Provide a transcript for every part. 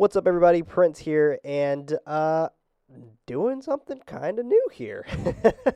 What's up, everybody? Prince here, and uh, doing something kind of new here.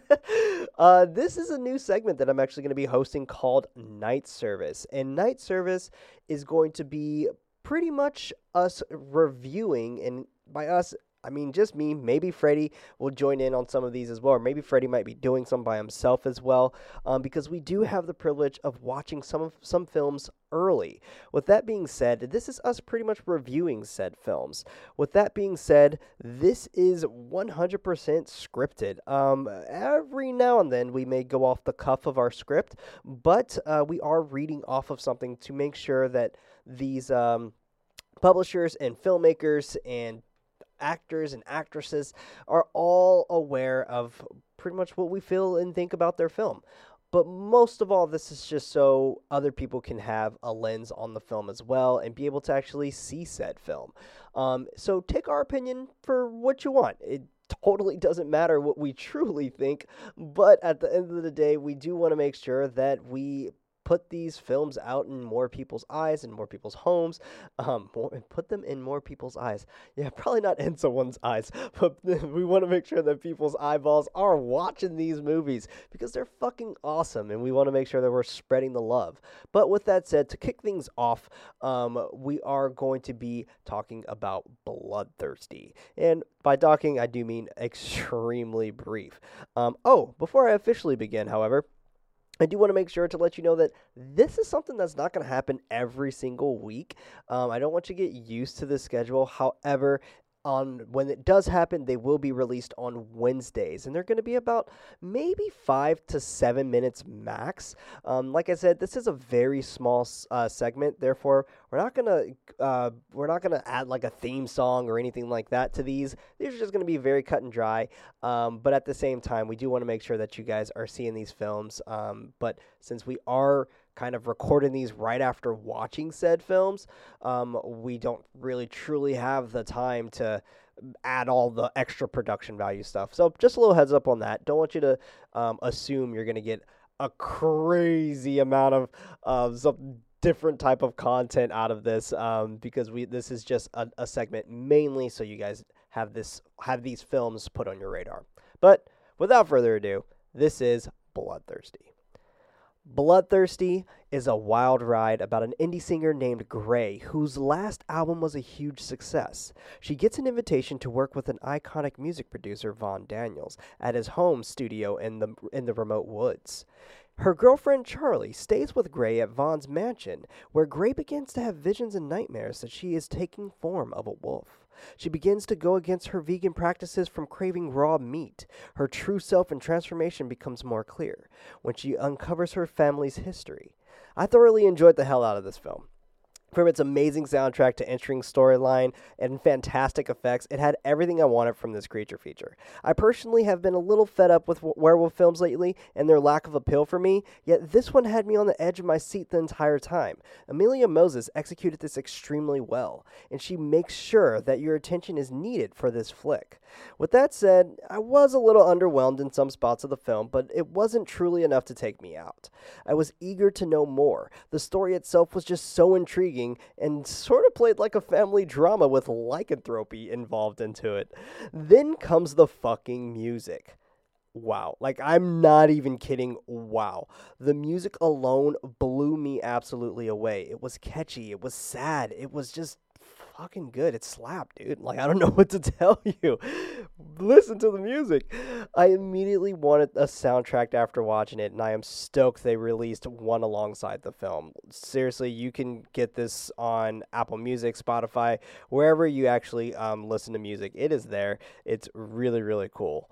uh, this is a new segment that I'm actually going to be hosting called Knight Service, and Knight Service is going to be pretty much us reviewing, and by us, I mean, just me. Maybe Freddy will join in on some of these as well, or maybe Freddy might be doing some by himself as well, um, because we do have the privilege of watching some of some films early. With that being said, this is us pretty much reviewing said films. With that being said, this is 100% scripted. Um, every now and then we may go off the cuff of our script, but uh, we are reading off of something to make sure that these. Um, publishers and filmmakers and actors and actresses are all aware of pretty much what we feel and think about their film. But most of all, this is just so other people can have a lens on the film as well and be able to actually see said film. Um, so take our opinion for what you want. It totally doesn't matter what we truly think, but at the end of the day, we do want to make sure that we put these films out in more people's eyes and more people's homes, um, more, put them in more people's eyes. Yeah, probably not in someone's eyes, but we want to make sure that people's eyeballs are watching these movies because they're fucking awesome, and we want to make sure that we're spreading the love. But with that said, to kick things off, um, we are going to be talking about Bloodthirsty, and by talking, I do mean extremely brief. Um, oh, before I officially begin, however, I do want to make sure to let you know that this is something that's not going to happen every single week. Um, I don't want you to get used to the schedule. However, on when it does happen, they will be released on Wednesdays, and they're going to be about maybe five to seven minutes max. Um, like I said, this is a very small uh, segment, therefore we're not gonna uh, we're not gonna add like a theme song or anything like that to these. These are just gonna be very cut and dry. Um, but at the same time, we do want to make sure that you guys are seeing these films. Um, but since we are kind of recording these right after watching said films, um, we don't really truly have the time to add all the extra production value stuff. So just a little heads up on that. Don't want you to um, assume you're going to get a crazy amount of of some different type of content out of this um, because we this is just a, a segment mainly so you guys have this have these films put on your radar. But without further ado, this is Bloodthirsty. Bloodthirsty is a wild ride about an indie singer named Grey, whose last album was a huge success. She gets an invitation to work with an iconic music producer, Vaughn Daniels, at his home studio in the in the remote woods. Her girlfriend Charlie stays with Grey at Vaughn's mansion, where Grey begins to have visions and nightmares that she is taking form of a wolf. She begins to go against her vegan practices from craving raw meat. Her true self and transformation becomes more clear when she uncovers her family's history. I thoroughly enjoyed the hell out of this film. From its amazing soundtrack to entering storyline and fantastic effects, it had everything I wanted from this creature feature. I personally have been a little fed up with werewolf films lately and their lack of appeal for me, yet this one had me on the edge of my seat the entire time. Amelia Moses executed this extremely well, and she makes sure that your attention is needed for this flick. With that said, I was a little underwhelmed in some spots of the film, but it wasn't truly enough to take me out. I was eager to know more. The story itself was just so intriguing and sort of played like a family drama with lycanthropy involved into it. Then comes the fucking music wow. Like, I'm not even kidding. Wow. The music alone blew me absolutely away. It was catchy. It was sad. It was just fucking good. It slapped, dude. Like I don't know what to tell you. Listen to the music. I immediately wanted a soundtrack after watching it, and I am stoked they released one alongside the film. Seriously, you can get this on Apple Music, Spotify, wherever you actually um, listen to music. It is there. It's really really cool.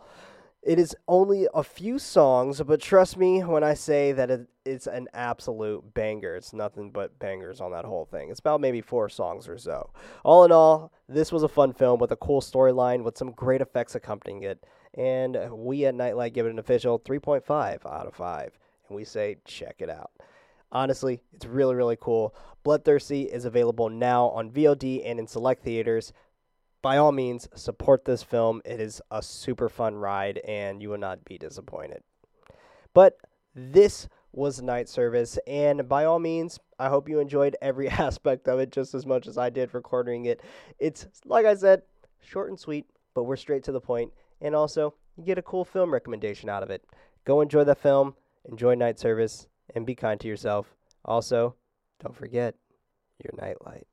It is only a few songs, but trust me when I say that it, it's an absolute banger. It's nothing but bangers on that whole thing. It's about maybe four songs or so. All in all, this was a fun film with a cool storyline with some great effects accompanying it. And uh, we at Knight Light give it an official 3.5 out of 5. And we say, check it out. Honestly, it's really, really cool. Bloodthirsty is available now on VOD and in select theaters by all means, support this film. It is a super fun ride, and you will not be disappointed. But this was Knight Service, and by all means, I hope you enjoyed every aspect of it just as much as I did recording it. It's, like I said, short and sweet, but we're straight to the point. And also, you get a cool film recommendation out of it. Go enjoy the film, enjoy Knight Service, and be kind to yourself. Also, don't forget your nightlight.